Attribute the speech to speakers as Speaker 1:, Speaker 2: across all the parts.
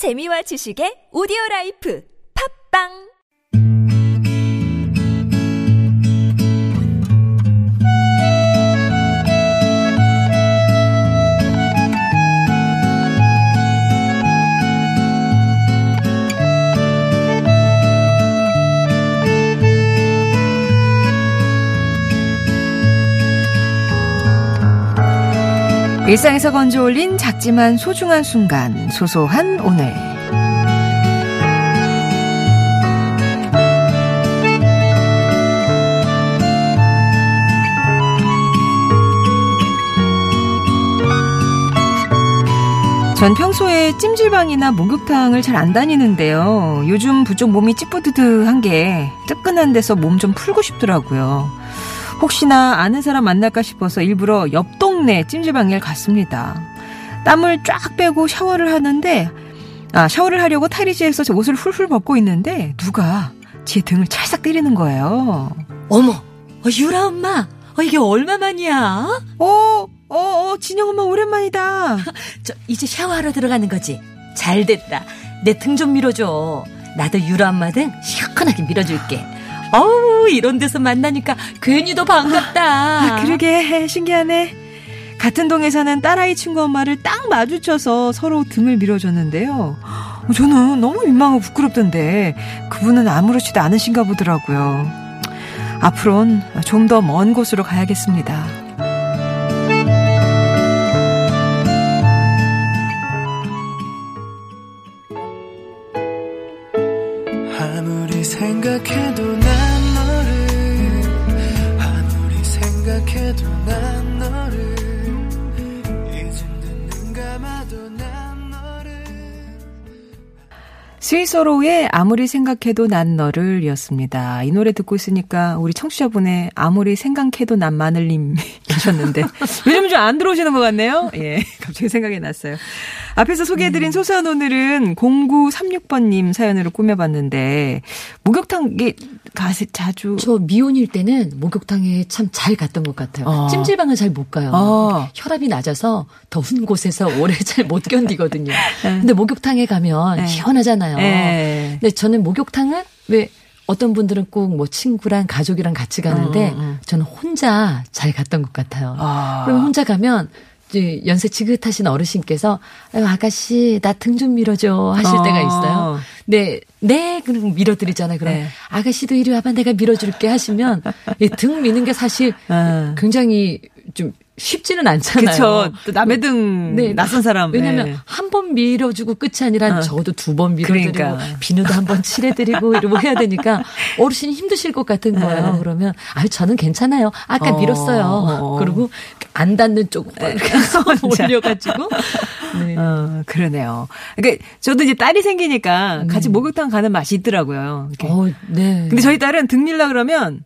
Speaker 1: 재미와 지식의 오디오 라이프. 팝빵
Speaker 2: 일상에서 건져 올린 작지만 소중한 순간, 소소한 오늘. 전 평소에 찜질방이나 목욕탕을 잘 안 다니는데요. 요즘 부쩍 몸이 찌뿌드드한 게 뜨끈한 데서 몸 좀 풀고 싶더라고요. 혹시나 아는 사람 만날까 싶어서 일부러 옆 동네 찜질방에 갔습니다. 땀을 쫙 빼고 샤워를 하는데, 아, 샤워를 하려고 탈의실에서 옷을 훌훌 벗고 있는데, 누가 제 등을 찰싹 때리는 거예요.
Speaker 3: 어머, 어, 유라 엄마, 어, 이게 얼마만이야?
Speaker 2: 어, 어, 어, 진영 엄마 오랜만이다.
Speaker 3: 저 이제 샤워하러 들어가는 거지. 잘 됐다. 내 등 좀 밀어줘. 나도 유라 엄마 등 시원하게 밀어줄게. 어우, 이런 데서 만나니까 괜히 더 반갑다.
Speaker 2: 아, 그러게 신기하네. 같은 동에 사는 딸아이 친구 엄마를 딱 마주쳐서 서로 등을 밀어줬는데요. 저는 너무 민망하고 부끄럽던데 그분은 아무렇지도 않으신가 보더라고요. 앞으론 좀 더 먼 곳으로 가야겠습니다.
Speaker 4: 아무리 생각해도
Speaker 2: 스위스로의 아무리 생각해도 난 너를 이었습니다. 이 노래 듣고 있으니까 우리 청취자분의 아무리 생각해도 난 마늘님 계셨는데 요즘 좀 안 들어오시는 것 같네요. 예, 갑자기 생각이 났어요. 앞에서 소개해드린 소소한 오늘은 0936번님 사연으로 꾸며봤는데 목욕탕 이게 가세 자주
Speaker 3: 저 미혼일 때는 목욕탕에 참 잘 갔던 것 같아요.
Speaker 2: 어.
Speaker 3: 찜질방을 잘못 가요.
Speaker 2: 어.
Speaker 3: 혈압이 낮아서 더운 곳에서 오래 잘 못 견디거든요. 근데 목욕탕에 가면
Speaker 2: 네.
Speaker 3: 시원하잖아요.
Speaker 2: 예.
Speaker 3: 근데 저는 목욕탕은 왜 어떤 분들은 꼭 뭐 친구랑 가족이랑 같이 가는데
Speaker 2: 음, 음.
Speaker 3: 저는 혼자 잘 갔던 것 같아요.
Speaker 2: 아.
Speaker 3: 그러면 혼자 가면 이제 연세 지긋하신 어르신께서 아가씨 나 등 좀 밀어줘 하실
Speaker 2: 어.
Speaker 3: 때가 있어요. 네, 네, 그럼 밀어드리잖아요. 그럼
Speaker 2: 네.
Speaker 3: 아가씨도 이리 와봐 내가 밀어줄게 하시면 이등 미는 게 사실
Speaker 2: 어.
Speaker 3: 굉장히 좀 쉽지는 않잖아요.
Speaker 2: 그쵸. 또 남의 등
Speaker 3: 네.
Speaker 2: 낯선 사람.
Speaker 3: 왜냐면
Speaker 2: 예.
Speaker 3: 한번 밀어주고 끝이 아니라
Speaker 2: 어.
Speaker 3: 적어도 두 번 밀어드리고
Speaker 2: 그러니까.
Speaker 3: 비누도 한 번 칠해드리고 이러고 해야 되니까 어르신이 힘드실 것 같은 거예요. 그러면 아 저는 괜찮아요. 아까
Speaker 2: 네. 어.
Speaker 3: 밀었어요.
Speaker 2: 어.
Speaker 3: 그리고 안 닿는 쪽 이렇게 해서
Speaker 2: 혼자.
Speaker 3: 올려가지고 네.
Speaker 2: 어, 그러네요. 그러니까 저도 이제 딸이 생기니까 같이 목욕탕 가는 맛이 있더라고요. 이렇게.
Speaker 3: 어, 네.
Speaker 2: 근데 저희 딸은 등 밀라 그러면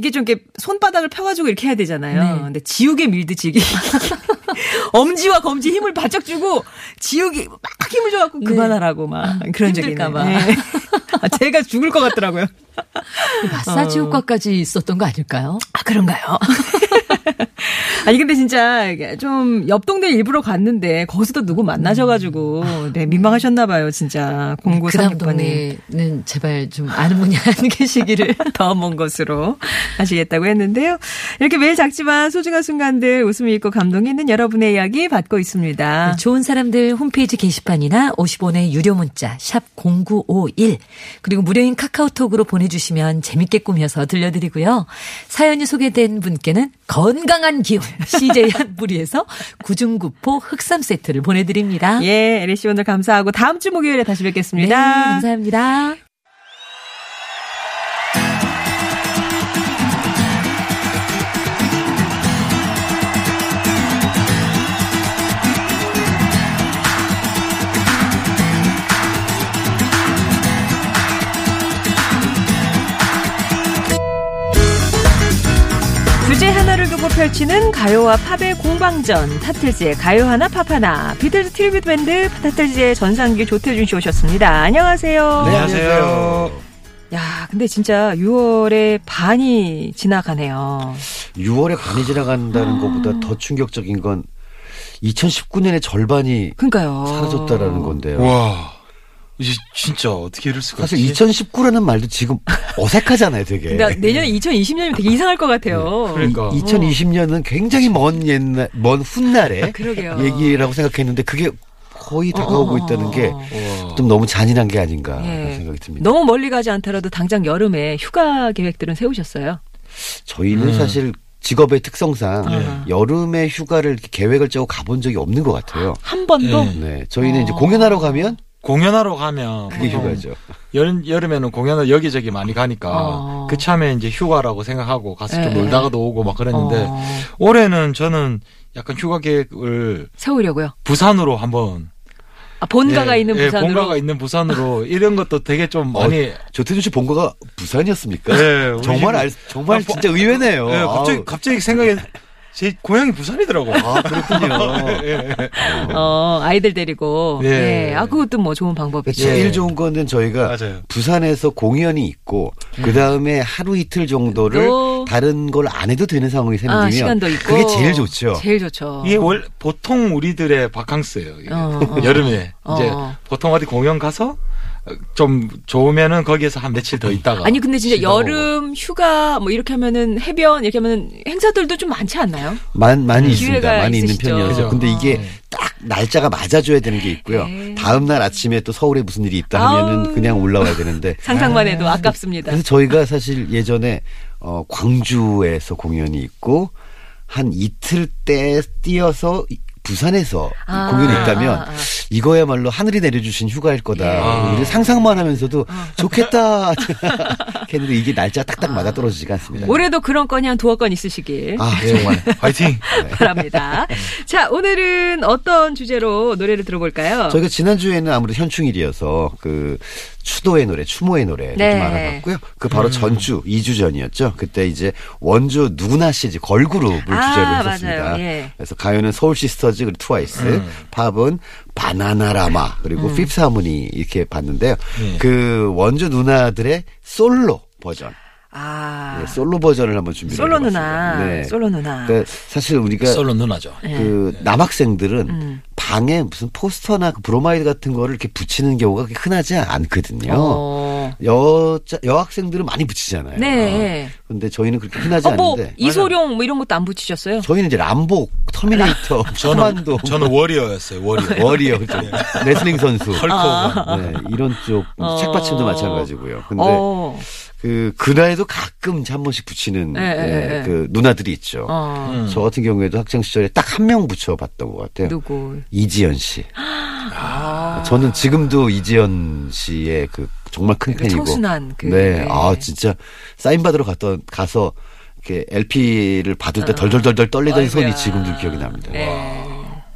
Speaker 2: 이게 좀 이렇게 손바닥을 펴가지고 이렇게 해야 되잖아요.
Speaker 3: 네.
Speaker 2: 근데 지우개 밀듯이 이게 엄지와 검지 힘을 바짝 주고 지우개 막 힘을 줘갖고 그만하라고 막 그런 적이 있네요.
Speaker 3: 힘들까 봐.
Speaker 2: 네. 아, 제가 죽을 것 같더라고요.
Speaker 3: 마사지
Speaker 2: 어.
Speaker 3: 효과까지 있었던 거 아닐까요?
Speaker 2: 아, 그런가요? 아니, 근데 진짜 좀 옆 동네 일부러 갔는데 거기서도 누구 만나셔가지고, 네, 민망하셨나 봐요, 진짜.
Speaker 3: 그 다음
Speaker 2: 0936번님.
Speaker 3: 동네는 제발 좀 아는 분이 안 계시기를.
Speaker 2: 더 먼 곳으로 하시겠다고 했는데요. 이렇게 매일 작지만 소중한 순간들 웃음이 있고 감동이 있는 여러분의 이야기 받고 있습니다.
Speaker 3: 좋은 사람들 홈페이지 게시판이나 50원의 유료 문자 샵 0951 그리고 무료인 카카오톡으로 보내주시면 재밌게 꾸며서 들려드리고요. 사연이 소개된 분께는 건강한 기운 CJ 한뿌리에서 구중구포 흑삼 세트를 보내드립니다.
Speaker 2: 예, 에리 씨 오늘 감사하고 다음 주 목요일에 다시
Speaker 3: 네,
Speaker 2: 뵙겠습니다.
Speaker 3: 감사합니다.
Speaker 2: 펼치는 가요와 팝의 공방전 타틀즈의 가요 하나 팝 하나 비틀즈 트리뷰트 밴드 타틀즈의 전상규 조태준 씨 오셨습니다. 안녕하세요.
Speaker 5: 네, 안녕하세요.
Speaker 2: 야, 근데 진짜 6월에 반이 지나가네요.
Speaker 5: 6월에 반이 지나간다는 것보다 더 충격적인 건 2019년의 절반이
Speaker 2: 그러니까요.
Speaker 5: 사라졌다라는 건데요.
Speaker 6: 와. 이제 진짜 어떻게 이럴 수가
Speaker 5: 사실
Speaker 6: 있지?
Speaker 5: 2019라는 말도 지금 어색하잖아요, 되게.
Speaker 2: 내년 2020년이면 되게 이상할 것 같아요.
Speaker 6: 그러니까.
Speaker 5: 2020년은 굉장히 먼 옛날, 먼 훗날의
Speaker 2: 그러게요.
Speaker 5: 얘기라고 생각했는데 그게 거의 다가오고
Speaker 2: 어,
Speaker 5: 있다는 게
Speaker 6: 와.
Speaker 5: 좀 너무 잔인한 게 아닌가
Speaker 2: 예.
Speaker 5: 생각이 듭니다.
Speaker 2: 너무 멀리 가지 않더라도 당장 여름에 휴가 계획들은 세우셨어요?
Speaker 5: 저희는
Speaker 6: 음.
Speaker 5: 사실 직업의 특성상
Speaker 2: 네.
Speaker 5: 여름에 휴가를 계획을 짜고 가본 적이 없는 것 같아요.
Speaker 2: 한 번도?
Speaker 6: 예.
Speaker 5: 네, 저희는 이제
Speaker 2: 어.
Speaker 5: 공연하러 가면
Speaker 6: 공연하러 가면
Speaker 5: 그게 휴가죠.
Speaker 6: 여름 여름에는 공연을 여기저기 많이 가니까
Speaker 2: 어.
Speaker 6: 그 참에 이제 휴가라고 생각하고 가서 좀
Speaker 2: 예.
Speaker 6: 놀다가도 오고 막 그랬는데
Speaker 2: 어,
Speaker 6: 올해는 저는 약간 휴가 계획을
Speaker 2: 세우려고요.
Speaker 6: 부산으로 한번
Speaker 2: 아, 본가가
Speaker 6: 예,
Speaker 2: 있는
Speaker 6: 예,
Speaker 2: 부산으로.
Speaker 6: 본가가 있는 부산으로 이런 것도 되게 좀
Speaker 5: 어,
Speaker 6: 많이
Speaker 5: 조태준 씨 본가가 부산이었습니까?
Speaker 6: 예,
Speaker 5: 정말
Speaker 6: 집-
Speaker 5: 알, 정말
Speaker 6: 아, 보-
Speaker 5: 진짜 의외네요.
Speaker 6: 예, 갑자기
Speaker 5: 아우.
Speaker 6: 갑자기 생각에 제 고향이 부산이더라고.
Speaker 5: 아, 그렇군요.
Speaker 6: 예.
Speaker 2: 어, 아이들 데리고.
Speaker 6: 예.
Speaker 2: 예. 아, 그것도 뭐 좋은 방법이죠.
Speaker 5: 제일
Speaker 6: 예.
Speaker 5: 좋은 거는 저희가
Speaker 6: 맞아요.
Speaker 5: 부산에서 공연이 있고 그 다음에 하루 이틀 정도를
Speaker 2: 또-
Speaker 5: 다른 걸 안 해도 되는 상황이 생기면
Speaker 2: 아, 시간도 있고.
Speaker 5: 그게 제일 좋죠.
Speaker 2: 제일 좋죠.
Speaker 6: 이게 월 보통 우리들의 바캉스예요. 이게.
Speaker 2: 어, 어.
Speaker 6: 여름에
Speaker 2: 어.
Speaker 6: 이제 보통 어디 공연 가서 좀 좋으면은 거기에서 한 며칠 더 있다가
Speaker 2: 아니 근데 진짜. 여름 휴가 뭐 이렇게 하면은 해변 이렇게 하면은 행사들도 좀 많지 않나요?
Speaker 5: 많, 많이
Speaker 2: 음.
Speaker 5: 있습니다. 많이 있는
Speaker 2: 있으시죠.
Speaker 5: 편이어서.
Speaker 6: 그죠.
Speaker 5: 근데 이게
Speaker 6: 어.
Speaker 5: 딱 날짜가 맞아줘야 되는 게 있고요.
Speaker 2: 네.
Speaker 5: 다음 날 아침에 또 서울에 무슨 일이 있다 하면은
Speaker 2: 아우.
Speaker 5: 그냥 올라와야 되는데.
Speaker 2: 상상만 해도 아깝습니다.
Speaker 5: 그래서 저희가 사실 예전에 어 광주에서 공연이 있고 한 이틀 때 뛰어서 이- 부산에서
Speaker 2: 아,
Speaker 5: 공연이 있다면
Speaker 2: 아, 아.
Speaker 5: 이거야말로 하늘이 내려주신 휴가일 거다.
Speaker 6: 예.
Speaker 5: 우리 상상만 하면서도 좋겠다. 했는데 이게 날짜 딱딱 맞아 떨어지지가 않습니다.
Speaker 2: 올해도 그런 건이 한 두어 건 있으시길
Speaker 5: 아
Speaker 6: 예.
Speaker 5: 정말
Speaker 6: 화이팅.
Speaker 2: 바랍니다. 자, 오늘은 어떤 주제로 노래를 들어볼까요?
Speaker 5: 저희가 지난 주에는 아무래도 현충일이어서 그 추도의 노래, 추모의 노래를
Speaker 2: 네.
Speaker 5: 좀 알아봤고요. 그 바로 전주, 2주 전이었죠. 그때 이제 원조 누나 시리즈 걸그룹을
Speaker 2: 아,
Speaker 5: 주제로 했었습니다.
Speaker 2: 예.
Speaker 5: 그래서 가요는 서울 시스터즈 그리고 트와이스,
Speaker 6: 음.
Speaker 5: 팝은 바나나라마 그리고
Speaker 2: 음.
Speaker 5: 핍스 하모니 이렇게 봤는데요.
Speaker 6: 예.
Speaker 5: 그 원조 누나들의 솔로 버전,
Speaker 2: 아,
Speaker 5: 네, 솔로 버전을 한번 준비를
Speaker 2: 솔로
Speaker 5: 해봤습니다.
Speaker 2: 누나,
Speaker 5: 네.
Speaker 2: 솔로 누나.
Speaker 5: 그러니까 사실 우리가
Speaker 6: 솔로 누나죠.
Speaker 5: 그 남학생들은
Speaker 2: 음.
Speaker 5: 방에 무슨 포스터나 그 브로마이드 같은 거를 이렇게 붙이는 경우가 그렇게 흔하지 않거든요.
Speaker 2: 어.
Speaker 5: 여자 여학생들은 많이 붙이잖아요.
Speaker 2: 네.
Speaker 5: 근데 저희는 그렇게 흔하지
Speaker 2: 어, 뭐
Speaker 5: 않은데
Speaker 2: 이소룡 뭐 이런 것도 안 붙이셨어요?
Speaker 5: 저희는 이제 람보, 터미네이터,
Speaker 6: 저는
Speaker 5: 코만도,
Speaker 6: 저는 워리어였어요. 워리어.
Speaker 5: 워리어, 좀 레슬링 선수,
Speaker 6: 헐크.
Speaker 5: 네, 이런 쪽
Speaker 2: 어.
Speaker 5: 책받침도 마찬가지고요. 근데
Speaker 2: 어.
Speaker 5: 그 그날에도 가끔 한 번씩 붙이는
Speaker 2: 네, 네,
Speaker 5: 예,
Speaker 2: 네.
Speaker 5: 그 누나들이 있죠.
Speaker 2: 어.
Speaker 6: 음.
Speaker 5: 저 같은 경우에도 학창 시절에 딱 한 명 붙여봤던 것 같아요.
Speaker 2: 누구?
Speaker 5: 이지연 씨.
Speaker 2: 아.
Speaker 5: 저는 지금도 이지연 씨의 그 정말 큰
Speaker 2: 그
Speaker 5: 팬이고.
Speaker 2: 청순한 그.
Speaker 5: 네.
Speaker 2: 네.
Speaker 5: 아, 진짜 사인 받으러 갔던 가서 이렇게 LP를 받을 때 덜덜덜덜 떨리던
Speaker 2: 어.
Speaker 5: 손이 지금도 기억이 납니다.
Speaker 2: 네.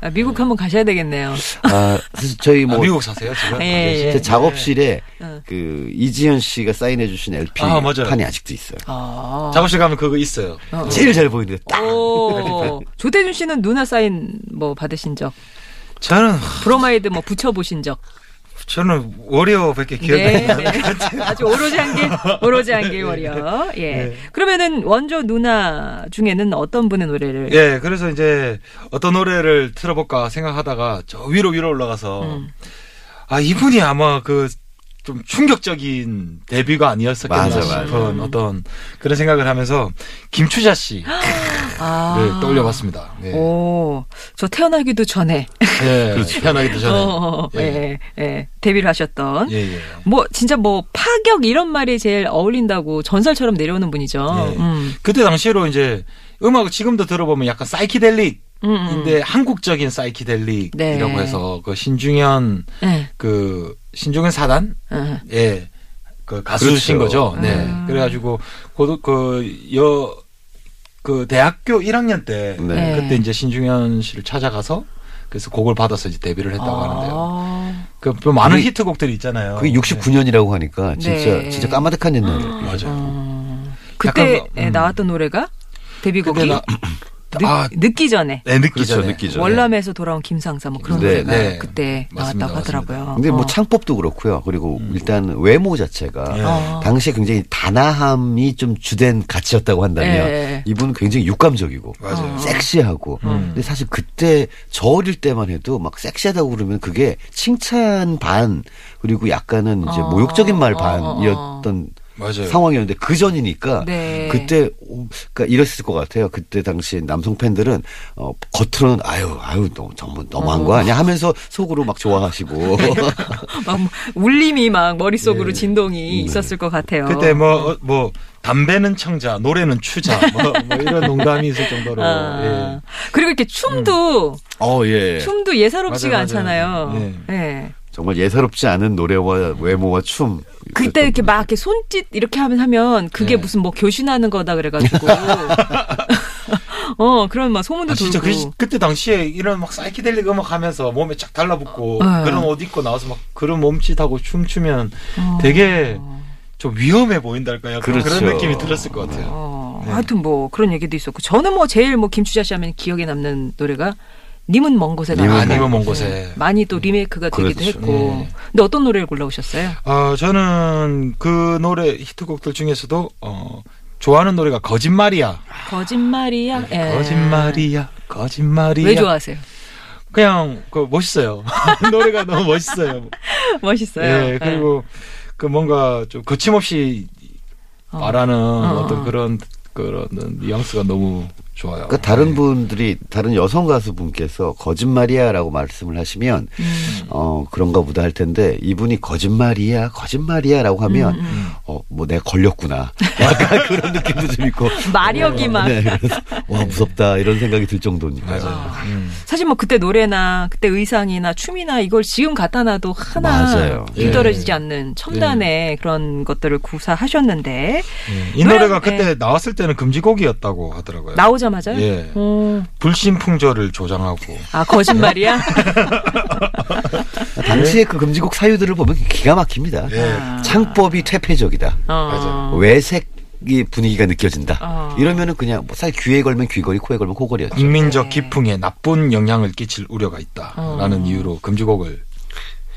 Speaker 2: 아, 미국 한번 가셔야 되겠네요.
Speaker 5: 아, 사실 저희 뭐
Speaker 6: 아, 미국 사세요 지금?
Speaker 2: 예, 예.
Speaker 5: 제 작업실에
Speaker 2: 어.
Speaker 5: 그 이지연 씨가 사인해 주신 LP
Speaker 6: 아, 맞아요.
Speaker 5: 판이 아직도 있어요.
Speaker 2: 아.
Speaker 6: 작업실 가면 그거 있어요.
Speaker 2: 어.
Speaker 5: 제일 잘 보이는데 딱
Speaker 2: 오. 조태준 씨는 누나 사인 뭐 받으신 적?
Speaker 6: 저는
Speaker 2: 브로마이드 뭐 붙여 보신 적?
Speaker 6: 저는 워리어밖에 기억이
Speaker 2: 네,
Speaker 6: 안 나요.
Speaker 2: 네. 아주 오로지 한 게, 오로지 한게 워리어. 예.
Speaker 6: 네.
Speaker 2: 그러면은 원조 누나 중에는 어떤 분의 노래를?
Speaker 6: 예, 그래서 이제 어떤 노래를 틀어볼까 생각하다가 저 위로 위로 올라가서
Speaker 2: 음.
Speaker 6: 아 이분이 아마 그 좀 충격적인 데뷔가 아니었었겠나
Speaker 5: 맞아,
Speaker 6: 싶은
Speaker 5: 맞아.
Speaker 6: 어떤 그런 생각을 하면서 김추자 씨를
Speaker 2: 아.
Speaker 6: 떠올려봤습니다. 예,
Speaker 2: 오, 저 태어나기도 전에.
Speaker 6: 예 태어나기도 전에.
Speaker 2: 어, 예. 예, 예. 데뷔를 하셨던.
Speaker 6: 예, 예.
Speaker 2: 뭐, 진짜 뭐, 파격 이런 말이 제일 어울린다고 전설처럼 내려오는 분이죠.
Speaker 6: 예.
Speaker 2: 음.
Speaker 6: 그때 당시로 이제 음악을 지금도 들어보면 약간 사이키델릭.
Speaker 2: 음, 음.
Speaker 6: 인데 한국적인 사이키델릭이라고
Speaker 2: 네.
Speaker 6: 해서 그 신중현
Speaker 2: 예.
Speaker 6: 그 신중현 사단
Speaker 2: 어.
Speaker 6: 예, 그 가수신
Speaker 5: 그렇죠.
Speaker 6: 거죠. 네.
Speaker 2: 음.
Speaker 6: 그래가지고 그여 그 대학교 1학년 때
Speaker 5: 네.
Speaker 6: 그때 이제 신중현 씨를 찾아가서 그래서 곡을 받아서 이제 데뷔를 했다고 하는데요.
Speaker 2: 아.
Speaker 6: 그, 그 많은
Speaker 5: 그게-
Speaker 6: 히트곡들이 있잖아요.
Speaker 5: 그게 69년이라고 하니까 진짜
Speaker 2: 네.
Speaker 5: 진짜 까마득한 옛날이에요.
Speaker 6: 네. 맞아요.
Speaker 2: 어. 그때
Speaker 6: 약간 그-
Speaker 2: 예,
Speaker 6: 음.
Speaker 2: 나왔던 노래가 데뷔곡이
Speaker 6: 나,
Speaker 2: 늦,
Speaker 6: 아,
Speaker 2: 늦기 전에
Speaker 6: 네, 늦기
Speaker 5: 그렇죠,
Speaker 6: 전에.
Speaker 5: 늦기 전에.
Speaker 2: 월남에서 돌아온 김상사 뭐 그런
Speaker 5: 네,
Speaker 2: 노래가
Speaker 6: 네.
Speaker 2: 그때
Speaker 6: 맞습니다,
Speaker 2: 나왔다고 하더라고요.
Speaker 5: 근데 뭐
Speaker 2: 어.
Speaker 5: 창법도 그렇고요. 그리고 일단 외모 자체가
Speaker 6: 예.
Speaker 2: 어.
Speaker 5: 당시에 굉장히 단아함이 좀 주된 가치였다고 한다면
Speaker 2: 예.
Speaker 5: 이분은 굉장히 육감적이고
Speaker 6: 맞아요.
Speaker 5: 섹시하고
Speaker 6: 음.
Speaker 5: 근데 사실 그때 저 어릴 때만 해도 막 섹시하다고 그러면 그게 칭찬 반 그리고 약간은 이제
Speaker 2: 어.
Speaker 5: 모욕적인 말
Speaker 2: 어,
Speaker 5: 반이었던
Speaker 6: 맞아요.
Speaker 5: 상황이었는데 그 전이니까
Speaker 2: 네.
Speaker 5: 그때 오, 그러니까 이랬을 것 같아요. 그때 당시 남성 팬들은 어 겉으로는 아유 아유 너무 너무 너무한
Speaker 2: 어.
Speaker 5: 거 아니야 하면서 속으로 막 좋아하시고
Speaker 2: 막 울림이 막 머릿속으로
Speaker 6: 예.
Speaker 2: 진동이 있었을 것 같아요.
Speaker 6: 그때 뭐, 어, 뭐, 담배는 청자, 노래는 추자, 뭐, 뭐 이런 농담이 있을 정도로.
Speaker 2: 아.
Speaker 6: 예.
Speaker 2: 그리고 이렇게 춤도
Speaker 5: 어 예.
Speaker 2: 춤도 예사롭지가
Speaker 6: 맞아요, 맞아요.
Speaker 2: 않잖아요.
Speaker 6: 예.
Speaker 2: 예.
Speaker 5: 정말 예사롭지 않은 노래와 외모와 춤.
Speaker 2: 그때 이렇게 막 이렇게 손짓 이렇게 하면 하면 그게
Speaker 6: 네.
Speaker 2: 무슨 뭐 교신하는 거다 그래가지고 어 그런 막 소문도
Speaker 6: 아, 진짜
Speaker 2: 돌고
Speaker 6: 그, 그때 당시에 이런 막 사이키델릭 음악 하면서 몸에 쫙 달라붙고
Speaker 2: 네.
Speaker 6: 그런 옷 입고 나와서 막 그런 몸짓하고 춤추면
Speaker 2: 어.
Speaker 6: 되게 좀 위험해 보인달까요? 그런
Speaker 5: 그렇죠.
Speaker 6: 그런 느낌이 들었을 것 같아요.
Speaker 2: 어,
Speaker 6: 네.
Speaker 2: 하여튼 뭐 그런 얘기도 있었고 저는 뭐 제일 뭐 김추자 씨 하면 기억에 남는 노래가 님은 먼 곳에
Speaker 5: 님은
Speaker 2: 나가
Speaker 6: 아, 님은 먼 곳에.
Speaker 2: 많이 또 리메이크가 되기도
Speaker 5: 그렇죠.
Speaker 2: 했고
Speaker 6: 네.
Speaker 2: 근데 어떤 노래를 골라오셨어요?
Speaker 6: 어, 저는 그 노래 히트곡들 중에서도 어, 좋아하는 노래가 거짓말이야.
Speaker 2: 거짓말이야. 예.
Speaker 6: 거짓말이야. 거짓말이야.
Speaker 2: 왜 좋아하세요?
Speaker 6: 그냥 그 멋있어요. 노래가 너무 멋있어요.
Speaker 2: 멋있어요.
Speaker 6: 예, 그리고 그 뭔가 좀 거침없이
Speaker 2: 어.
Speaker 6: 말하는
Speaker 2: 어.
Speaker 6: 어. 떤 그런 그런 뉘앙스가 너무 좋아요.
Speaker 5: 그러니까 다른
Speaker 6: 네.
Speaker 5: 분들이 다른 여성 가수 분께서 거짓말이야라고 말씀을 하시면
Speaker 2: 음.
Speaker 5: 어 그런가 보다 할 텐데 이분이 거짓말이야 거짓말이야라고 하면
Speaker 2: 음,
Speaker 5: 어뭐 내가 걸렸구나 약간 그런 느낌도 좀 있고
Speaker 2: 마력이 막
Speaker 5: 네, 그래서 와 무섭다 이런 생각이 들 정도니까요.
Speaker 6: 맞아요. 음.
Speaker 2: 사실 뭐 그때 노래나 그때 의상이나 춤이나 이걸 지금 갖다 놔도 하나. 뒤떨어지지
Speaker 6: 예.
Speaker 2: 않는 첨단의 그런 것들을 구사하셨는데
Speaker 6: 예. 이
Speaker 2: 노래-
Speaker 6: 노래가 그때 나왔을 때는 금지곡이었다고 하더라고요.
Speaker 2: 나오자 마자요?
Speaker 6: 예.
Speaker 2: 어.
Speaker 6: 불신풍조를 조장하고
Speaker 2: 아 거짓말이야?
Speaker 5: 당시에 그 금지곡 사유들을 보면 기가 막힙니다.
Speaker 6: 예.
Speaker 2: 아.
Speaker 5: 창법이 퇴폐적이다.
Speaker 2: 어.
Speaker 6: 맞아요.
Speaker 5: 외색 이 분위기가 느껴진다.
Speaker 2: 어.
Speaker 5: 이러면은 그냥 뭐 사실 귀에 걸면 귀걸이, 코에 걸면 코걸이였죠.
Speaker 6: 국민적
Speaker 2: 네.
Speaker 6: 기풍에 나쁜 영향을 끼칠 우려가 있다라는
Speaker 2: 어.
Speaker 6: 이유로 금지곡을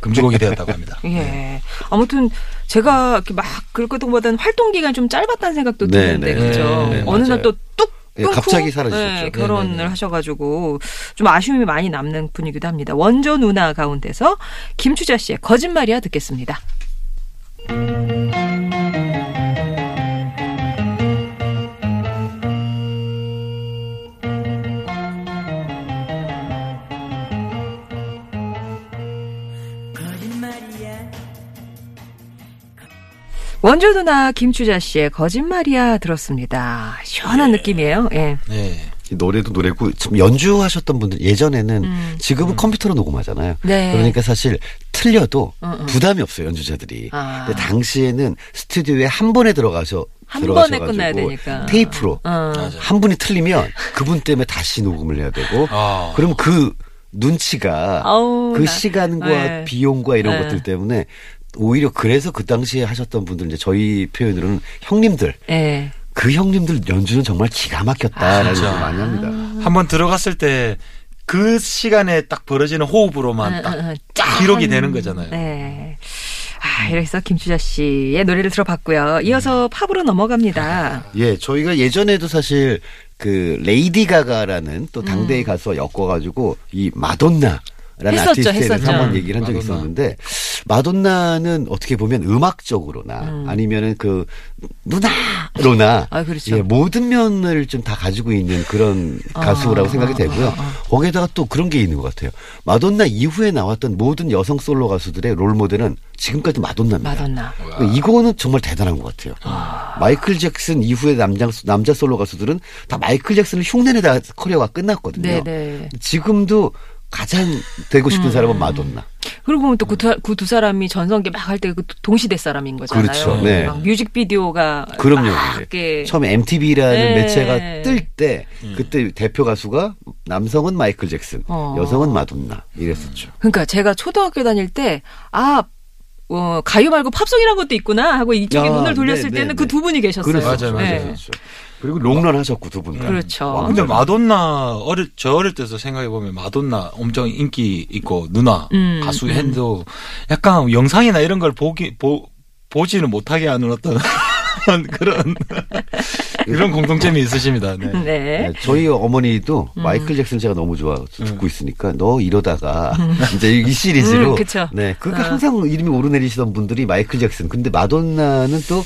Speaker 6: 금지곡이 되었다고 합니다.
Speaker 2: 예. 아무튼 제가 이렇게 막 그럴 것보다는 활동 기간이 좀 짧았다는 생각도
Speaker 5: 네,
Speaker 2: 드는데
Speaker 5: 네,
Speaker 2: 그죠?
Speaker 6: 네, 네,
Speaker 2: 어느. 날 또 뚝
Speaker 5: 예, 갑자기 사라지셨죠.
Speaker 2: 네, 결혼을
Speaker 6: 네, 네, 네.
Speaker 2: 하셔가지고 좀 아쉬움이 많이 남는 분이기도 합니다. 원조 누나 가운데서 김추자 씨의 거짓말이야 듣겠습니다. 원조 누나 김추자 씨의 거짓말이야 들었습니다. 시원한 느낌이에요. 예.
Speaker 6: 네.
Speaker 5: 이 노래도 노래고 참 연주하셨던 분들 예전에는
Speaker 2: 음.
Speaker 5: 지금은 컴퓨터로 녹음하잖아요.
Speaker 2: 네.
Speaker 5: 그러니까 사실 틀려도
Speaker 2: 응, 응.
Speaker 5: 부담이 없어요 연주자들이.
Speaker 2: 아.
Speaker 5: 근데 당시에는 스튜디오에 한 번에 들어가서
Speaker 2: 한 번에 끝나야 되니까.
Speaker 5: 테이프로
Speaker 2: 어.
Speaker 5: 한 분이 틀리면 그분 때문에 다시 녹음을 해야 되고
Speaker 6: 아.
Speaker 5: 그럼 그 눈치가
Speaker 2: 아우,
Speaker 5: 그
Speaker 2: 나-
Speaker 5: 시간과
Speaker 2: 네.
Speaker 5: 비용과 이런
Speaker 2: 네.
Speaker 5: 것들 때문에 오히려 그래서 그 당시에 하셨던 분들 이제 저희 표현으로는 형님들
Speaker 2: 예.
Speaker 5: 그 형님들 연주는 정말 기가 막혔다라는. 얘기 많이 합니다.
Speaker 6: 한번 들어갔을 때 그 시간에 딱 벌어지는 호흡으로만
Speaker 2: 응,
Speaker 6: 딱
Speaker 2: 응, 응.
Speaker 6: 기록이 되는 거잖아요.
Speaker 2: 네. 아, 이래서 김추자 씨의 노래를 들어봤고요. 이어서 팝으로 넘어갑니다.
Speaker 5: 예, 저희가 예전에도 사실 그 레이디 가가라는 또 당대의 가수와 엮어가지고 이 마돈나 라는
Speaker 2: 음. 했었죠,
Speaker 5: 아티스트에 대해서
Speaker 2: 했었죠.
Speaker 5: 한번 얘기를 한 적이
Speaker 6: 마돈나.
Speaker 5: 있었는데 마돈나는 어떻게 보면 음악적으로나 아니면은 그 누나로나
Speaker 2: 아, 그렇죠.
Speaker 5: 예, 모든 면을 좀 다 가지고 있는 그런 가수라고
Speaker 2: 아,
Speaker 5: 생각이
Speaker 2: 아,
Speaker 5: 되고요.
Speaker 2: 아,
Speaker 5: 거기에다가 또 그런 게 있는 것 같아요. 마돈나 이후에 나왔던 모든 여성 솔로 가수들의 롤 모델은 지금까지 마돈나입니다.
Speaker 2: 마돈나.
Speaker 5: 이거는 정말 대단한 것 같아요. 마이클 잭슨 이후의 남자, 남자 솔로 가수들은 다 마이클 잭슨을 흉내내다 커리어가 끝났거든요.
Speaker 2: 네네.
Speaker 5: 지금도 가장 되고
Speaker 2: 음.
Speaker 5: 싶은 사람은 마돈나.
Speaker 2: 그리고 보면 또그두 사람이 전성기 막 할 때 그 동시대 사람인 거잖아요.
Speaker 5: 그렇죠. 네.
Speaker 2: 막 뮤직비디오가
Speaker 5: 그럼요.
Speaker 2: 이렇게
Speaker 5: 처음에 MTV라는
Speaker 2: 네.
Speaker 5: 매체가 뜰 때 그때 대표 가수가 남성은 마이클 잭슨,
Speaker 2: 어.
Speaker 5: 여성은 마돈나 이랬었죠.
Speaker 2: 그러니까 제가 초등학교 다닐 때 아 어, 가요 말고 팝송이란 것도 있구나 하고 이쪽에
Speaker 5: 아,
Speaker 2: 눈을 돌렸을
Speaker 5: 네,
Speaker 2: 때는
Speaker 5: 네,
Speaker 2: 그
Speaker 5: 네.
Speaker 2: 두 분이 계셨어요.
Speaker 5: 그랬었죠.
Speaker 6: 맞아요, 맞아요.
Speaker 2: 네.
Speaker 5: 그렇죠. 그리고 롱런 하셨고 두 분. 다.
Speaker 2: 그렇죠.
Speaker 5: 와,
Speaker 6: 근데 마돈나 어릴 저 어릴 때서 생각해 보면 마돈나 엄청 인기 있고 누나
Speaker 2: 음,
Speaker 6: 가수 핸도 약간 영상이나 이런 걸 보기 보 보지는 못하게 하는 어떤 그런 그런 공통점이 있으십니다. 네.
Speaker 2: 네.
Speaker 5: 네, 저희 어머니도 마이클 잭슨 제가 너무 좋아 듣고 있으니까 너 이러다가 이제 이 시리즈로
Speaker 2: 음, 그쵸.
Speaker 5: 네 그게
Speaker 2: 어.
Speaker 5: 항상 이름이 오르내리시던 분들이 마이클 잭슨 근데 마돈나는 또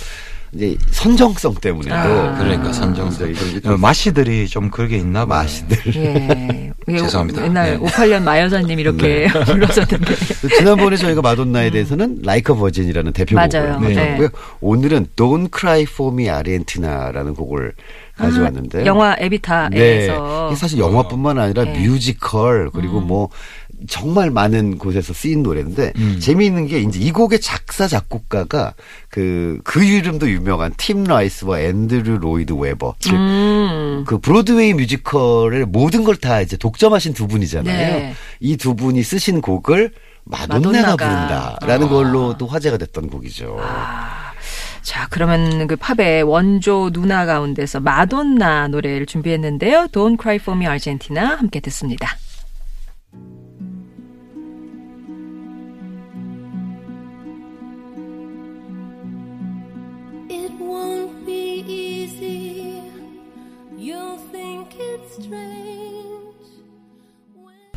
Speaker 5: 이제 선정성 때문에도
Speaker 2: 아.
Speaker 6: 그러니까 선정
Speaker 5: 이제 이런 게좀
Speaker 6: 마시들이 좀 그게 있나 봐요.
Speaker 5: 마시들
Speaker 2: 예. 왜
Speaker 6: 죄송합니다.
Speaker 2: 옛날
Speaker 6: 네.
Speaker 2: 58년 마여사님 이렇게 불렀었는데.
Speaker 5: 지난번에 저희가 마돈나에 대해서는 Like a Virgin이라는 대표곡을
Speaker 2: 맞아요.
Speaker 6: 네.
Speaker 5: 가져왔고요. 오늘은 Don't Cry For Me Argentina라는 곡을 가져왔는데
Speaker 2: 아, 영화 에비타에서
Speaker 5: 이게 사실 영화뿐만 아니라
Speaker 2: 네.
Speaker 5: 뮤지컬 그리고 뭐 정말 많은 곳에서 쓰인 노래인데
Speaker 6: 음.
Speaker 5: 재미있는 게 이제 이 곡의 작사 작곡가가 그그 이름도 유명한 팀 라이스와 앤드류 로이드 웨버 즉
Speaker 2: 음.
Speaker 5: 그 브로드웨이 뮤지컬의 모든 걸 다 이제 독점하신 두 분이잖아요.
Speaker 2: 네.
Speaker 5: 이두 분이 쓰신 곡을 마돈나가,
Speaker 2: 마돈나가.
Speaker 5: 부른다라는
Speaker 2: 아.
Speaker 5: 걸로 또 화제가 됐던 곡이죠.
Speaker 2: 자, 그러면 그 팝의 원조 누나 가운데서 마돈나 노래를 준비했는데요. Don't Cry For Me Argentina 함께 듣습니다.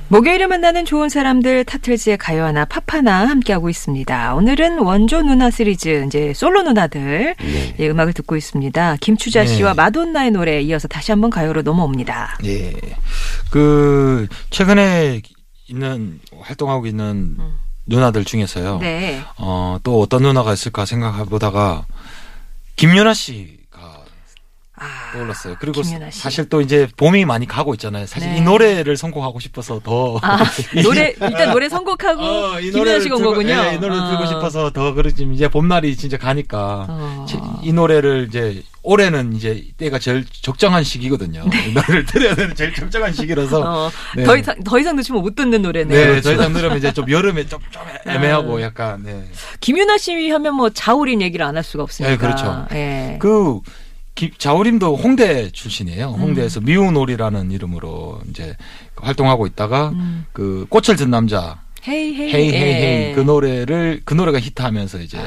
Speaker 2: 목요일에 만나는 좋은 사람들 타틀즈의 가요 하나 팝 하나 함께하고 있습니다. 오늘은 원조 누나 시리즈 이제 솔로 누나들
Speaker 5: 네.
Speaker 2: 예, 음악을 듣고 있습니다. 김추자 씨와
Speaker 6: 네.
Speaker 2: 마돈나의 노래 이어서 다시 한번 가요로 넘어옵니다.
Speaker 6: 예. 그 최근에 있는 활동하고 있는 누나들 중에서요.
Speaker 2: 네.
Speaker 6: 어, 또 어떤 누나가 있을까 생각해보다가 김연아 씨가
Speaker 2: 아,
Speaker 6: 떠올랐어요. 그리고
Speaker 2: 김연아 씨.
Speaker 6: 사실 또 이제 봄이 많이 가고 있잖아요. 사실
Speaker 2: 네.
Speaker 6: 이 노래를 선곡하고 싶어서 더
Speaker 2: 아, 노래 일단 노래 선곡하고
Speaker 6: 어, 이
Speaker 2: 김연아 씨가 온 거군요.
Speaker 6: 예, 이 노래
Speaker 2: 어.
Speaker 6: 들고 싶어서 더 그렇지 이제 봄날이 진짜 가니까
Speaker 2: 어.
Speaker 6: 제- 이 노래를 이제 올해는 이제 때가 제일 적정한 시기거든요. 이 노래를 들어야 되는 제일 적정한 시기라서
Speaker 2: 네. 어,
Speaker 6: 네.
Speaker 2: 더 이상 더 이상 늦추면 못 듣는 노래네요.
Speaker 6: 네, 더 이상 들으면 이제 좀 여름에 좀, 좀 애매하고
Speaker 2: 음.
Speaker 6: 약간 네.
Speaker 2: 김윤아 씨 하면 뭐 자우림 얘기를 안 할 수가 없으니까.
Speaker 6: 네, 그렇죠.
Speaker 2: 예.
Speaker 6: 그 기- 자우림도 홍대 출신이에요.
Speaker 2: 음.
Speaker 6: 홍대에서 미운오리라는 이름으로 이제 활동하고 있다가
Speaker 2: 음.
Speaker 6: 그 꽃을 든 남자 hey hey hey hey
Speaker 2: 예.
Speaker 6: hey 그 노래를 그 노래가 히트하면서 이제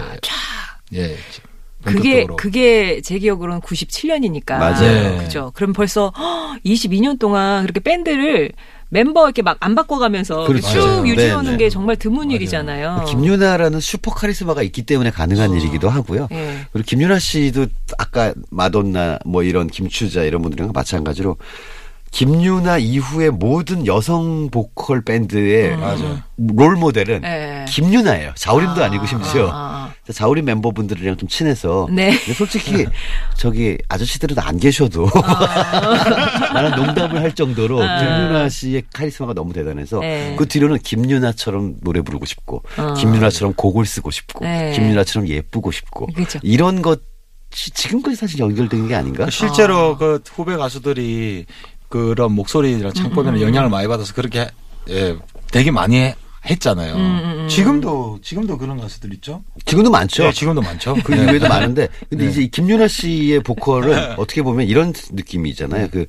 Speaker 6: 예
Speaker 2: 그게
Speaker 6: 본격적으로.
Speaker 2: 그게 제 기억으로는 97년이니까.
Speaker 5: 맞아요.
Speaker 2: 그죠. 그럼 벌써 22년 동안 그렇게 밴드를 멤버 이렇게 막 안 바꿔가면서
Speaker 5: 그렇죠.
Speaker 2: 쭉
Speaker 6: 맞아요.
Speaker 2: 유지하는
Speaker 5: 네, 네.
Speaker 2: 게 정말 드문 일이잖아요.
Speaker 5: 김윤아라는 슈퍼 카리스마가 있기 때문에 가능한 일이기도 하고요.
Speaker 2: 예.
Speaker 5: 그리고 김윤아 씨도 아까 마돈나 뭐 이런 김추자 이런 분들이랑 마찬가지로 김유나 이후의 모든 여성 보컬 밴드의
Speaker 6: 맞아요.
Speaker 5: 롤 모델은
Speaker 2: 예.
Speaker 5: 김유나예요. 자우림도 아, 니고 심지어
Speaker 2: 아, 아,
Speaker 5: 자우림 멤버분들이랑 좀 친해서.
Speaker 2: 네.
Speaker 5: 근데 솔직히 저기 아저씨들은 안 계셔도 나는 농담을 할 정도로
Speaker 2: 아.
Speaker 5: 김유나 씨의 카리스마가 너무 대단해서
Speaker 2: 네.
Speaker 5: 그 뒤로는 김유나처럼 노래 부르고 싶고
Speaker 2: 어.
Speaker 5: 김유나처럼 곡을 쓰고 싶고
Speaker 2: 네.
Speaker 5: 김유나처럼 예쁘고 싶고
Speaker 2: 그죠.
Speaker 5: 이런 것 지금까지 사실 연결된 게 아닌가?
Speaker 6: 실제로
Speaker 2: 아.
Speaker 6: 그 후배 가수들이 그런 목소리랑
Speaker 2: 음,
Speaker 6: 창법에는 영향을 많이 받아서 그렇게 예, 되게 많이 해- 했잖아요.
Speaker 2: 음,
Speaker 6: 지금도 지금도 그런 가수들 있죠?
Speaker 5: 지금도 많죠.
Speaker 6: 네, 지금도 많죠.
Speaker 5: 그
Speaker 6: 네.
Speaker 5: 이외에도 많은데 근데 이제 이 김유나 씨의 보컬은 어떻게 보면 이런 느낌이잖아요. 그,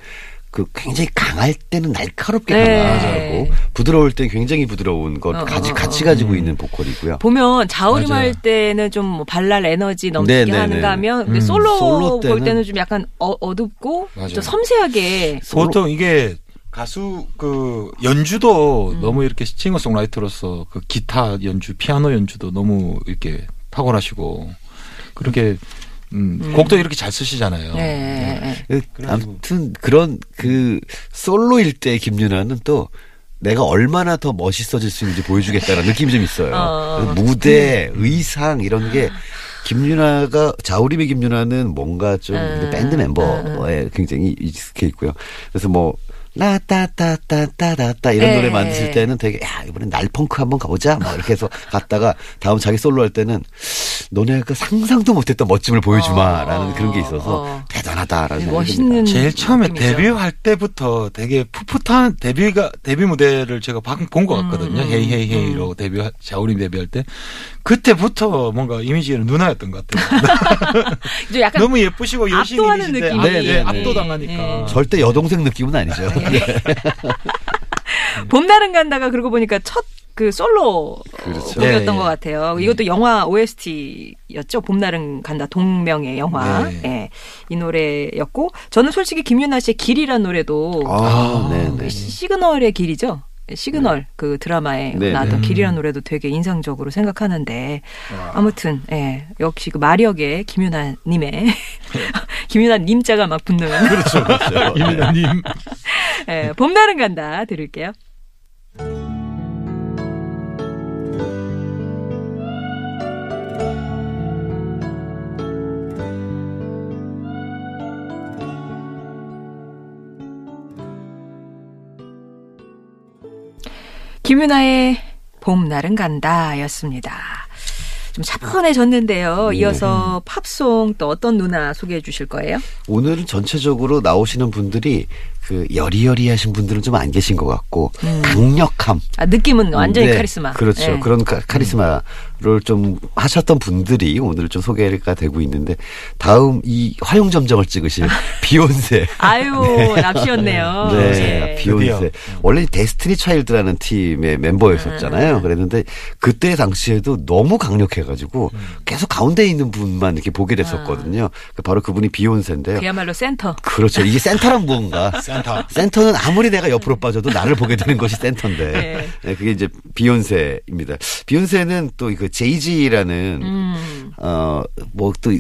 Speaker 5: 그 굉장히 강할 때는 날카롭게
Speaker 2: 네.
Speaker 5: 강하고 부드러울 때는 굉장히 부드러운 것
Speaker 2: 어,
Speaker 5: 같이
Speaker 2: 어,
Speaker 5: 같이
Speaker 2: 어.
Speaker 5: 가지고 있는 보컬이고요.
Speaker 2: 보면 자우림
Speaker 6: 맞아요.
Speaker 2: 할 때는 좀뭐 발랄 에너지 넘치게
Speaker 5: 네, 네,
Speaker 2: 하는가
Speaker 5: 네.
Speaker 2: 하면 근데
Speaker 6: 음,
Speaker 2: 솔로,
Speaker 5: 솔로
Speaker 2: 볼
Speaker 5: 때는-
Speaker 2: 때는 좀 약간 어, 어둡고
Speaker 6: 맞아요.
Speaker 2: 좀 섬세하게
Speaker 6: 보통 이게 가수 그 연주도
Speaker 2: 음.
Speaker 6: 너무 이렇게 싱어송라이터로서 그 기타 연주, 피아노 연주도 너무 이렇게 탁월하시고 그렇게 음, 곡도 이렇게 잘 쓰시잖아요.
Speaker 2: 네.
Speaker 5: 그
Speaker 6: 그래가지고-
Speaker 5: 아무튼 그런 그 솔로일 때 김유나는 또 내가 얼마나 더 멋있어질 수 있는지 보여주겠다는 느낌이 좀 있어요.
Speaker 2: 어.
Speaker 5: 무대, 의상 이런 게 김유나가 자우림의 김유나는 뭔가 좀
Speaker 2: 음,
Speaker 5: 밴드 멤버에 굉장히 익숙해 있고요. 그래서 뭐라 따따따따따따 이런
Speaker 2: 네.
Speaker 5: 노래 만드실 때는 되게 야 이번엔 날펑크 한번 가보자 막 이렇게 해서 갔다가 다음 자기 솔로 할 때는 너네가 상상도 못했던 멋짐을 보여주마라는
Speaker 2: 어,
Speaker 5: 그런 게 있어서
Speaker 2: 어.
Speaker 5: 대단하다라는 생각이
Speaker 2: 멋있는
Speaker 5: 듭니다.
Speaker 6: 제일 처음에
Speaker 2: 느낌이죠.
Speaker 6: 데뷔할 때부터 되게 풋풋한 데뷔가 데뷔 무대를 제가 본 것 같거든요.
Speaker 2: 음,
Speaker 6: 헤이 헤이 헤이로 데뷔 자우림 데뷔할 때 그때부터 뭔가 이미지는 누나였던 것 같아요.
Speaker 2: 좀 약간
Speaker 6: 너무 예쁘시고
Speaker 2: 압도하는
Speaker 6: 여신이신데
Speaker 2: 느낌이.
Speaker 6: 아, 네,
Speaker 5: 네,
Speaker 6: 압도당하니까.
Speaker 2: 네.
Speaker 5: 절대 여동생 느낌은 아니죠.
Speaker 2: 네. 봄날은 간다가 그러고 보니까 첫 그 솔로
Speaker 5: 그렇죠.
Speaker 2: 곡이었던
Speaker 6: 네,
Speaker 2: 것
Speaker 6: 네.
Speaker 2: 같아요. 이것도 영화 OST였죠. 봄날은 간다. 동명의 영화.
Speaker 6: 네.
Speaker 2: 예. 이 노래였고 저는 솔직히 김윤아 씨의 길이란 노래도
Speaker 5: 아, 네,
Speaker 2: 그
Speaker 5: 네.
Speaker 2: 시그널의 길이죠. 시그널 그 드라마에
Speaker 5: 네,
Speaker 2: 나왔던
Speaker 6: 네.
Speaker 2: 길이란 노래도 되게 인상적으로 생각하는데 아무튼 예 역시 그 마력의 김윤아 님의 김윤아 님자가 막 붙는
Speaker 5: 그렇죠, 그렇죠.
Speaker 6: 이민아님.
Speaker 2: 예, 봄날은 간다 들을게요. 김윤아의 봄날은 간다 였습니다. 좀 차분해졌는데요. 이어서 팝송 또 어떤 누나 소개해 주실 거예요?
Speaker 5: 오늘은 전체적으로 나오시는 분들이 그 여리여리하신 분들은 좀 안 계신 것 같고 강력함.
Speaker 2: 아, 느낌은 완전히
Speaker 5: 네,
Speaker 2: 카리스마.
Speaker 5: 그렇죠.
Speaker 2: 예.
Speaker 5: 그런 카, 카리스마 를좀 하셨던 분들이 오늘 좀 소개가 되고 있는데 다음 이 화용 점정을 찍으실 비욘세.
Speaker 2: 아유, 납시였네요.
Speaker 5: 네,
Speaker 2: 예.
Speaker 5: 비욘세.
Speaker 6: 드디어.
Speaker 5: 원래 데스티니 차일드라는 팀의 멤버였었잖아요. 그랬는데 그때 당시에도 너무 강력해가지고 계속 가운데 있는 분만 이렇게 보게 됐었거든요. 그 바로 그분이 비욘세인데요.
Speaker 2: 그야말로 센터.
Speaker 5: 그렇죠. 이게 센터란 무언가.
Speaker 6: 센터.
Speaker 5: 센터는 아무리 내가 옆으로 빠져도 나를 보게 되는 것이 센터인데.
Speaker 2: 네.
Speaker 5: 네, 그게 이제 비욘세입니다. 비욘세는 또그 제이지라는
Speaker 2: 음.
Speaker 5: 어뭐 또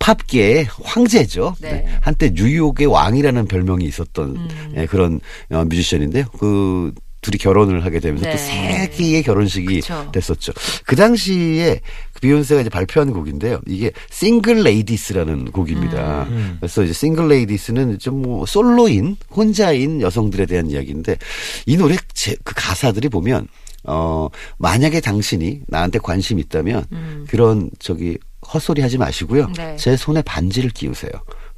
Speaker 5: 힙합계의 황제죠.
Speaker 2: 네.
Speaker 5: 네. 한때 뉴욕의 왕이라는 별명이 있었던 예, 그런 어, 뮤지션인데요. 그 둘이 결혼을 하게 되면서
Speaker 2: 네.
Speaker 5: 또세기의 결혼식이
Speaker 2: 그쵸.
Speaker 5: 됐었죠. 그 당시에 그 비욘세가 이제 발표한 곡인데요. 이게 Single Ladies라는 곡입니다.
Speaker 6: 음.
Speaker 5: 그래서 이제 Single Ladies는 좀 뭐 솔로인 혼자인 여성들에 대한 이야기인데 이 노래 제, 그 가사들이 보면 어 만약에 당신이 나한테 관심 있다면 그런 저기 헛소리 하지 마시고요.
Speaker 2: 음. 네.
Speaker 5: 제 손에 반지를 끼우세요.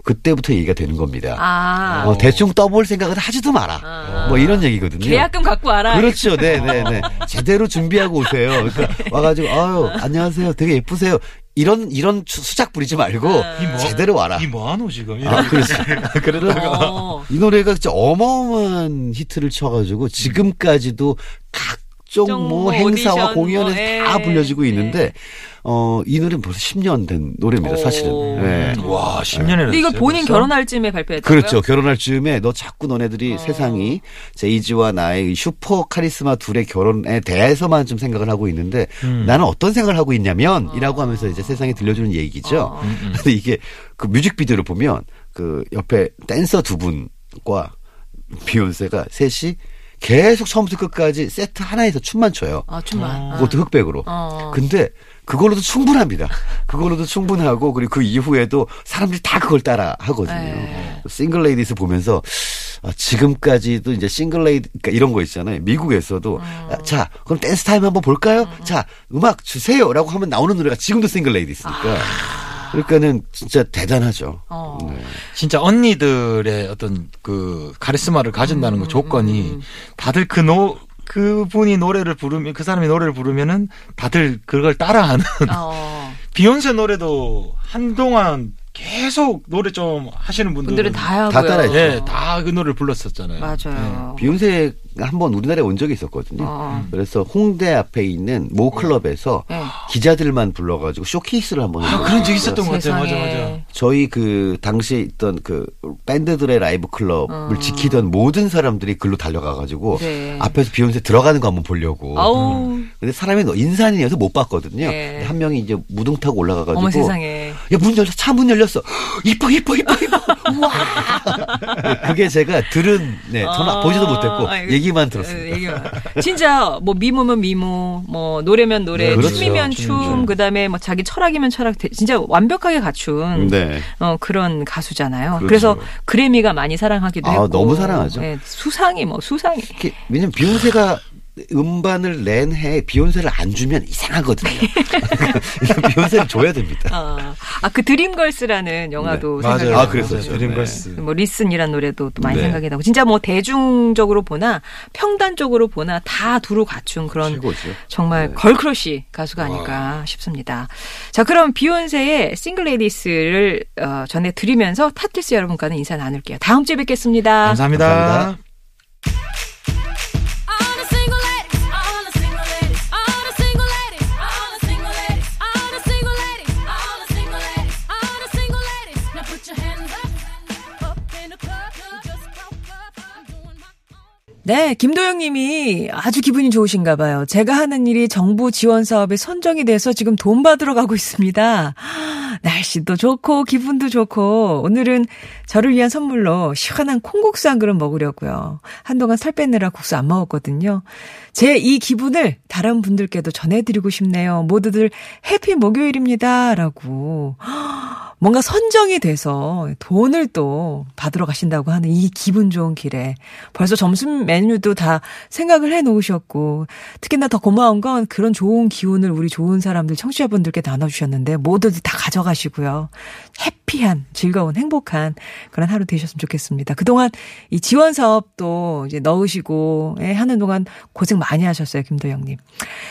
Speaker 5: 그때부터 얘기가 되는 겁니다.
Speaker 2: 아.
Speaker 5: 어, 대충 떠볼 생각은 하지도 마라.
Speaker 2: 아.
Speaker 5: 뭐 이런 얘기거든요.
Speaker 2: 계약금 갖고 와라.
Speaker 5: 그렇죠. 네, 네, 네. 제대로 준비하고 오세요. 그러니까 와가지고, 아유, 안녕하세요. 되게 예쁘세요. 이런, 이런 수- 수작 부리지 말고,
Speaker 6: 이 뭐-
Speaker 5: 제대로 와라.
Speaker 6: 이 뭐하노 지금?
Speaker 5: 아, 그렇죠.
Speaker 6: 그러다가
Speaker 2: 어.
Speaker 5: 이 노래가 진짜 어마어마한 히트를 쳐가지고, 지금까지도 각
Speaker 2: 종뭐뭐
Speaker 5: 행사와 공연에서
Speaker 2: 뭐,
Speaker 5: 다
Speaker 2: 예.
Speaker 5: 불려지고 있는데, 어, 이 노래는 벌써 10년 된 노래입니다, 사실은.
Speaker 2: 오.
Speaker 5: 네.
Speaker 6: 와 10년이나.
Speaker 2: 근데 이걸 본인 결혼할 쯤에 발표했다고요?
Speaker 5: 그렇죠. 결혼할 즈음에 너 자꾸 너네들이
Speaker 2: 어.
Speaker 5: 세상이 제이지와 나의 이 슈퍼 카리스마 둘의 결혼에 대해서만 좀 생각을 하고 있는데
Speaker 6: 음.
Speaker 5: 나는 어떤 생각을 하고
Speaker 2: 어.
Speaker 5: 있냐면 이라고 하면서 이제 세상에 들려주는 얘기죠. 근데 이게 그 뮤직비디오를 보면 그 옆에 댄서 두 분과 비욘세가 셋이 계속 처음부터 끝까지 세트 하나에서 춤만 춰요.
Speaker 2: 아, 춤만.
Speaker 5: 그것도 흑백으로.
Speaker 2: 어.
Speaker 5: 근데 그걸로도 충분합니다. 그걸로도 충분하고 그리고 그 이후에도 사람들이 다 그걸 따라 하거든요.
Speaker 2: 네.
Speaker 5: Single Ladies 보면서 아, 지금까지도 이제 Single Lady 그러니까 이런 거 있잖아요. 미국에서도
Speaker 2: 음.
Speaker 5: 아, 자 그럼 댄스 타임 한번 볼까요? 자 음악 주세요라고 하면 나오는 노래가 지금도 Single Ladies니까. 그러니까는 진짜 대단하죠.
Speaker 2: 아. 어.
Speaker 5: 네.
Speaker 6: 진짜 언니들의 어떤 그 카리스마를 가진다는 그 조건이 다들 그 노, 그분이 노래를 부르면, 그 사람이 노래를 부르면은 다들 그걸 따라하는.
Speaker 2: 어.
Speaker 6: 비욘세 노래도 한동안 계속 노래 좀 하시는 분들은
Speaker 2: 분들은 다.
Speaker 5: 다 따라했죠.
Speaker 6: 예, 다그 노래를 불렀었잖아요.
Speaker 2: 맞아요.
Speaker 5: 비욘세가 한번 우리나라에 온 적이 있었거든요.
Speaker 2: 어.
Speaker 5: 그래서 홍대 앞에 있는 모 클럽에서
Speaker 2: 네.
Speaker 5: 기자들만 불러가지고 쇼케이스를 한번
Speaker 6: 아,
Speaker 5: 했어요.
Speaker 6: 그런 적 있었던 것 같아요. 맞아. 맞아.
Speaker 5: 저희 그 당시에 있던 그 밴드들의 라이브 클럽을 지키던 모든 사람들이 글로 달려가가지고
Speaker 2: 어. 네.
Speaker 5: 앞에서 비욘세 들어가는 거 한번 보려고.
Speaker 2: 아우.
Speaker 5: 근데 사람이 너- 인산이어서 못 봤거든요.
Speaker 2: 네.
Speaker 5: 근데 한 명이 이제 무등 타고 올라가가지고
Speaker 2: 어머 세상에.
Speaker 5: 야문 열렸어 차 문 열렸어 이뻐 이뻐 이뻐 이뻐 우와 그게 제가 들은 네 전화
Speaker 2: 어,
Speaker 5: 보지도 못했고
Speaker 2: 아이고,
Speaker 5: 얘기만
Speaker 2: 에,
Speaker 5: 들었습니다.
Speaker 2: 얘기만. 진짜 뭐 미모면 미모, 뭐 노래면 노래,
Speaker 5: 네, 그렇죠.
Speaker 2: 춤이면
Speaker 6: 춤,
Speaker 2: 춤. 그다음에 뭐 자기 철학이면 철학, 대- 진짜 완벽하게 갖춘
Speaker 5: 네.
Speaker 2: 어, 그런 가수잖아요.
Speaker 5: 그렇죠.
Speaker 2: 그래서 그래미가 많이 사랑하기도
Speaker 5: 아,
Speaker 2: 했고
Speaker 5: 너무 사랑하죠.
Speaker 2: 네, 수상이 뭐 수상이.
Speaker 5: 왜냐면 비욘세가 음반을 낸 해에 비욘세를 안 주면 이상하거든요. 비욘세를 줘야 됩니다.
Speaker 2: 아, 아, 그 Dreamgirls라는 영화도 생각이
Speaker 6: 맞아요.
Speaker 5: 아. 그랬었죠.
Speaker 6: Dreamgirls.
Speaker 2: 뭐 Listen이란 노래도 또 많이
Speaker 5: 네.
Speaker 2: 생각이 나고 진짜 뭐 대중적으로 보나 평단적으로 보나 다 두루 갖춘 그런
Speaker 5: 최고죠.
Speaker 2: 정말
Speaker 5: 네.
Speaker 2: girl crush 가수가 아닐까 싶습니다. 자, 그럼 비욘세의 Single Ladies를 어, 전해 드리면서 타틀스 여러분과는 인사 나눌게요. 다음 주에 뵙겠습니다.
Speaker 6: 감사합니다.
Speaker 5: 감사합니다.
Speaker 2: 네, 김도영 님이 아주 기분이 좋으신가 봐요. 제가 하는 일이 정부 지원 사업에 선정이 돼서 지금 돈 받으러 가고 있습니다. 날씨도 좋고 기분도 좋고 오늘은 저를 위한 선물로 시원한 콩국수 한 그릇 먹으려고요. 한동안 살 빼느라 국수 안 먹었거든요. 제 이 기분을 다른 분들께도 전해드리고 싶네요. 모두들 해피 목요일입니다. 라고. 뭔가 선정이 돼서 돈을 또 받으러 가신다고 하는 이 기분 좋은 길에 벌써 점심 메뉴도 다 생각을 해 놓으셨고 특히나 더 고마운 건 그런 좋은 기운을 우리 좋은 사람들 청취자분들께 나눠주셨는데 모두들 다 가져가시고요. 해피한 즐거운 행복한 그런 하루 되셨으면 좋겠습니다. 그동안 이 지원 사업도 이제 넣으시고 예, 하는 동안 고생 많이 하셨어요, 김도영님.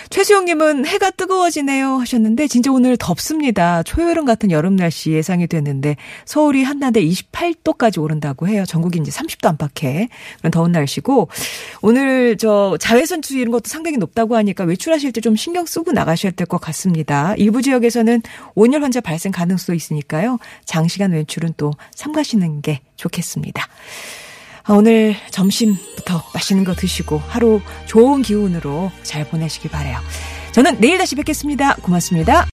Speaker 2: 최수영님은 해가 뜨거워지네요 하셨는데 진짜 오늘 덥습니다. 초여름 같은 여름 날씨 예상이 됐는데 서울이 한낮에 28도까지 오른다고 해요. 전국이 이제 30도 안팎의 그런 더운 날씨고 오늘 저 자외선 추위 이런 것도 상당히 높다고 하니까 외출하실 때 좀 신경 쓰고 나가셔야 될 것 같습니다. 일부 지역에서는 온열 환자 발생 가능성도 있으니까요. 장시간 외출은 또 삼가시는 게 좋겠습니다. 아, 오늘 점심부터 맛있는 거 드시고 하루 좋은 기운으로 잘 보내시기 바래요. 저는 내일 다시 뵙겠습니다. 고맙습니다.